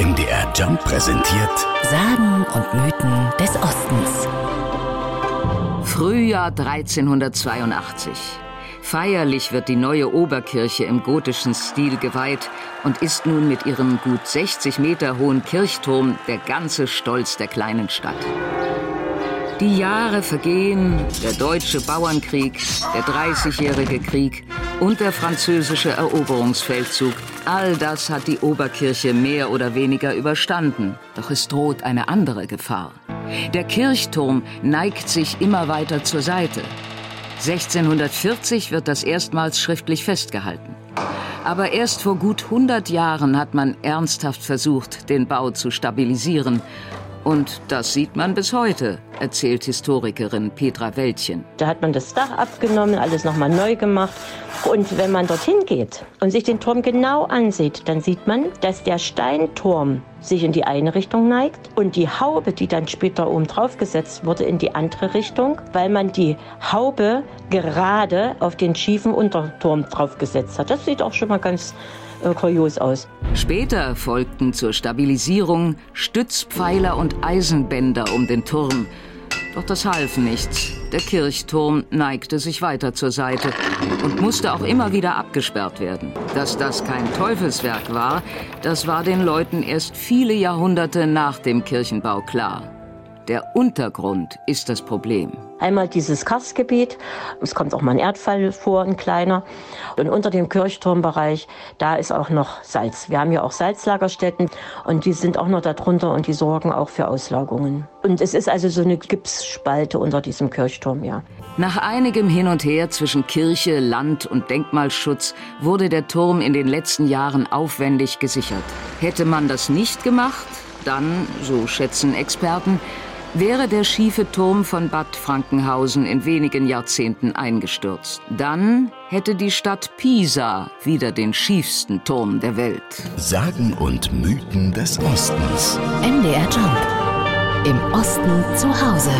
MDR Jump präsentiert Sagen und Mythen des Ostens. Frühjahr 1382. Feierlich wird die neue Oberkirche im gotischen Stil geweiht und ist nun mit ihrem gut 60 Meter hohen Kirchturm der ganze Stolz der kleinen Stadt. Die Jahre vergehen, der deutsche Bauernkrieg, der Dreißigjährige Krieg und der französische Eroberungsfeldzug. All das hat die Oberkirche mehr oder weniger überstanden. Doch es droht eine andere Gefahr. Der Kirchturm neigt sich immer weiter zur Seite. 1640 wird das erstmals schriftlich festgehalten. Aber erst vor gut 100 Jahren hat man ernsthaft versucht, den Bau zu stabilisieren und das sieht man bis heute, erzählt Historikerin Petra Wäldchen. Da hat man das Dach abgenommen, alles nochmal neu gemacht. Und wenn man dorthin geht und sich den Turm genau ansieht, dann sieht man, dass der Steinturm sich in die eine Richtung neigt und die Haube, die dann später oben drauf gesetzt wurde, in die andere Richtung, weil man die Haube gerade auf den schiefen Unterturm draufgesetzt hat. Das sieht auch schon mal ganz äh, kurios aus. Später folgten zur Stabilisierung Stützpfeiler und Eisenbänder um den Turm. Doch das half nichts. Der Kirchturm neigte sich weiter zur Seite und musste auch immer wieder abgesperrt werden. Dass das kein Teufelswerk war, das war den Leuten erst viele Jahrhunderte nach dem Kirchenbau klar. Der Untergrund ist das Problem. Einmal dieses Karstgebiet, es kommt auch mal ein Erdfall vor, ein kleiner. Und unter dem Kirchturmbereich, da ist auch noch Salz. Wir haben ja auch Salzlagerstätten und die sind auch noch darunter und die sorgen auch für Auslagungen. Und es ist also so eine Gipsspalte unter diesem Kirchturm, ja. Nach einigem Hin und Her zwischen Kirche, Land und Denkmalschutz wurde der Turm in den letzten Jahren aufwendig gesichert. Hätte man das nicht gemacht, dann, so schätzen Experten, wäre der schiefe Turm von Bad Frankenhausen in wenigen Jahrzehnten eingestürzt. Dann hätte die Stadt Pisa wieder den schiefsten Turm der Welt. Sagen und Mythen des Ostens. MDR Jump. Im Osten zu Hause.